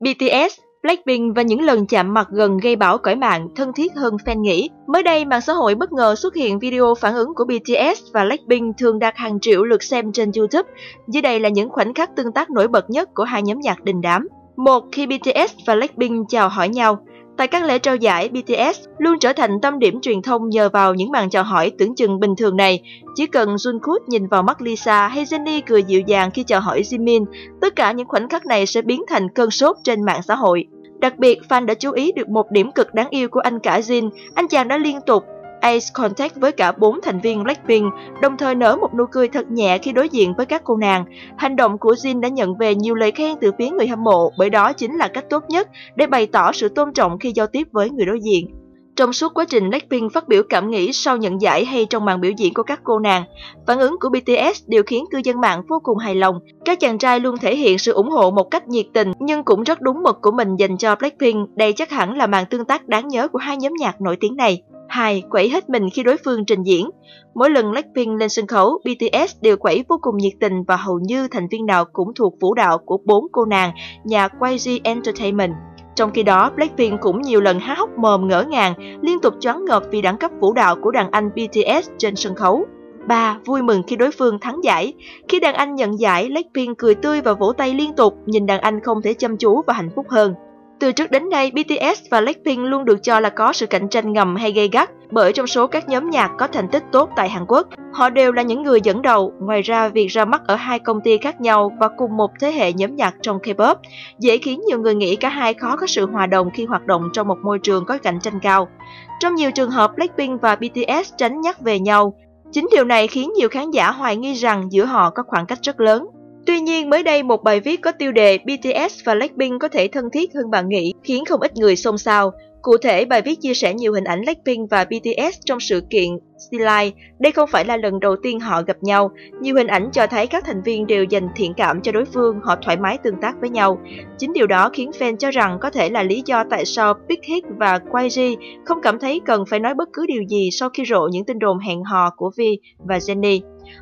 BTS, Blackpink và những lần chạm mặt gần gây bão cõi mạng thân thiết hơn fan nghĩ. Mới đây, mạng xã hội bất ngờ xuất hiện video phản ứng của BTS và Blackpink thường đạt hàng triệu lượt xem trên YouTube. Dưới đây là những khoảnh khắc tương tác nổi bật nhất của hai nhóm nhạc đình đám. Một Khi BTS và Blackpink chào hỏi nhau, Tại các lễ trao giải, BTS luôn trở thành tâm điểm truyền thông nhờ vào những màn chào hỏi tưởng chừng bình thường này. Chỉ cần Jungkook nhìn vào mắt Lisa hay Jennie cười dịu dàng khi chào hỏi Jimin, tất cả những khoảnh khắc này sẽ biến thành cơn sốt trên mạng xã hội. Đặc biệt, fan đã chú ý được một điểm cực đáng yêu của anh cả Jin. Anh chàng đã liên tục Ace contact với cả bốn thành viên Blackpink, đồng thời nở một nụ cười thật nhẹ khi đối diện với các cô nàng. Hành động của Jin đã nhận về nhiều lời khen từ phía người hâm mộ, bởi đó chính là cách tốt nhất để bày tỏ sự tôn trọng khi giao tiếp với người đối diện. Trong suốt quá trình Blackpink phát biểu cảm nghĩ sau nhận giải hay trong màn biểu diễn của các cô nàng, phản ứng của BTS đều khiến cư dân mạng vô cùng hài lòng. Các chàng trai luôn thể hiện sự ủng hộ một cách nhiệt tình nhưng cũng rất đúng mực của mình dành cho Blackpink. Đây chắc hẳn là màn tương tác đáng nhớ của hai nhóm nhạc nổi tiếng này hài, Quẩy hết mình khi đối phương trình diễn. Mỗi lần Blackpink lên sân khấu, BTS đều quẩy vô cùng nhiệt tình và hầu như thành viên nào cũng thuộc vũ đạo của bốn cô nàng nhà YG Entertainment. Trong khi đó, Blackpink cũng nhiều lần há hốc mồm ngỡ ngàng, liên tục choáng ngợp vì đẳng cấp vũ đạo của đàn anh BTS trên sân khấu. 3. Vui mừng khi đối phương thắng giải. Khi đàn anh nhận giải, Blackpink cười tươi và vỗ tay liên tục, nhìn đàn anh không thể chăm chú và hạnh phúc hơn. Từ trước đến nay, BTS và Blackpink luôn được cho là có sự cạnh tranh ngầm hay gây gắt bởi trong số các nhóm nhạc có thành tích tốt tại Hàn Quốc, họ đều là những người dẫn đầu. Ngoài ra, việc ra mắt ở hai công ty khác nhau và cùng một thế hệ nhóm nhạc trong K-pop dễ khiến nhiều người nghĩ cả hai khó có sự hòa đồng khi hoạt động trong một môi trường có cạnh tranh cao. Trong nhiều trường hợp, Blackpink và BTS tránh nhắc về nhau. Chính điều này khiến nhiều khán giả hoài nghi rằng giữa họ có khoảng cách rất lớn. Tuy nhiên, mới đây một bài viết có tiêu đề BTS và Blackpink có thể thân thiết hơn bạn nghĩ khiến không ít người xôn xao. Cụ thể, bài viết chia sẻ nhiều hình ảnh Blackpink và BTS trong sự kiện Stilai, Đây không phải là lần đầu tiên họ gặp nhau. Nhiều hình ảnh cho thấy các thành viên đều dành thiện cảm cho đối phương, họ thoải mái tương tác với nhau. Chính điều đó khiến fan cho rằng có thể là lý do tại sao Big Hit và YG không cảm thấy cần phải nói bất cứ điều gì sau khi rộ những tin đồn hẹn hò của Vi và Jennie.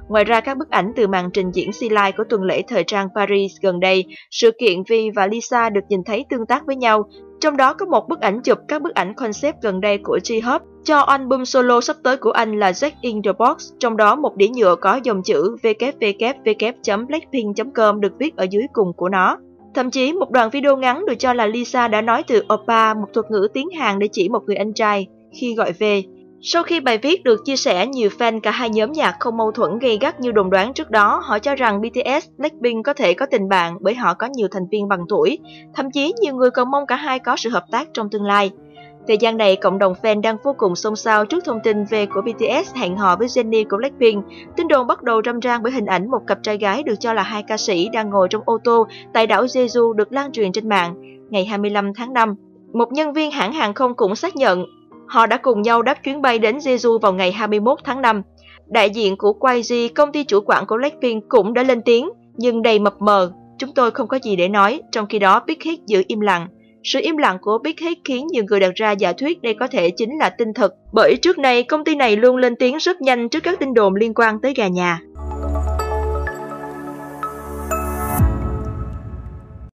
Ngoài ra, các bức ảnh từ màn trình diễn C-Live của tuần lễ thời trang Paris gần đây, sự kiện Vi và Lisa được nhìn thấy tương tác với nhau. Trong đó có một bức ảnh chụp các bức ảnh concept gần đây của J-Hope cho album solo sắp tới của anh là Jack in the Box, trong đó một đĩa nhựa có dòng chữ www.blackpink.com được viết ở dưới cùng của nó. Thậm chí một đoạn video ngắn được cho là Lisa đã nói từ Oppa, một thuật ngữ tiếng Hàn để chỉ một người anh trai, khi gọi về. Sau khi bài viết được chia sẻ, nhiều fan cả hai nhóm nhạc không mâu thuẫn gây gắt như đồn đoán trước đó. Họ cho rằng BTS, Blackpink có thể có tình bạn bởi họ có nhiều thành viên bằng tuổi. Thậm chí nhiều người còn mong cả hai có sự hợp tác trong tương lai. Thời gian này, cộng đồng fan đang vô cùng xôn xao trước thông tin về của BTS hẹn hò với Jennie của Blackpink. Tin đồn bắt đầu râm ran bởi hình ảnh một cặp trai gái được cho là hai ca sĩ đang ngồi trong ô tô tại đảo Jeju được lan truyền trên mạng ngày 25 tháng 5. Một nhân viên hãng hàng không cũng xác nhận Họ đã cùng nhau đáp chuyến bay đến Jeju vào ngày 21 tháng 5. Đại diện của YG, công ty chủ quản của Blackpink cũng đã lên tiếng, nhưng đầy mập mờ. Chúng tôi không có gì để nói, trong khi đó Big Hit giữ im lặng. Sự im lặng của Big Hit khiến nhiều người đặt ra giả thuyết đây có thể chính là tin thật, bởi trước nay công ty này luôn lên tiếng rất nhanh trước các tin đồn liên quan tới gà nhà.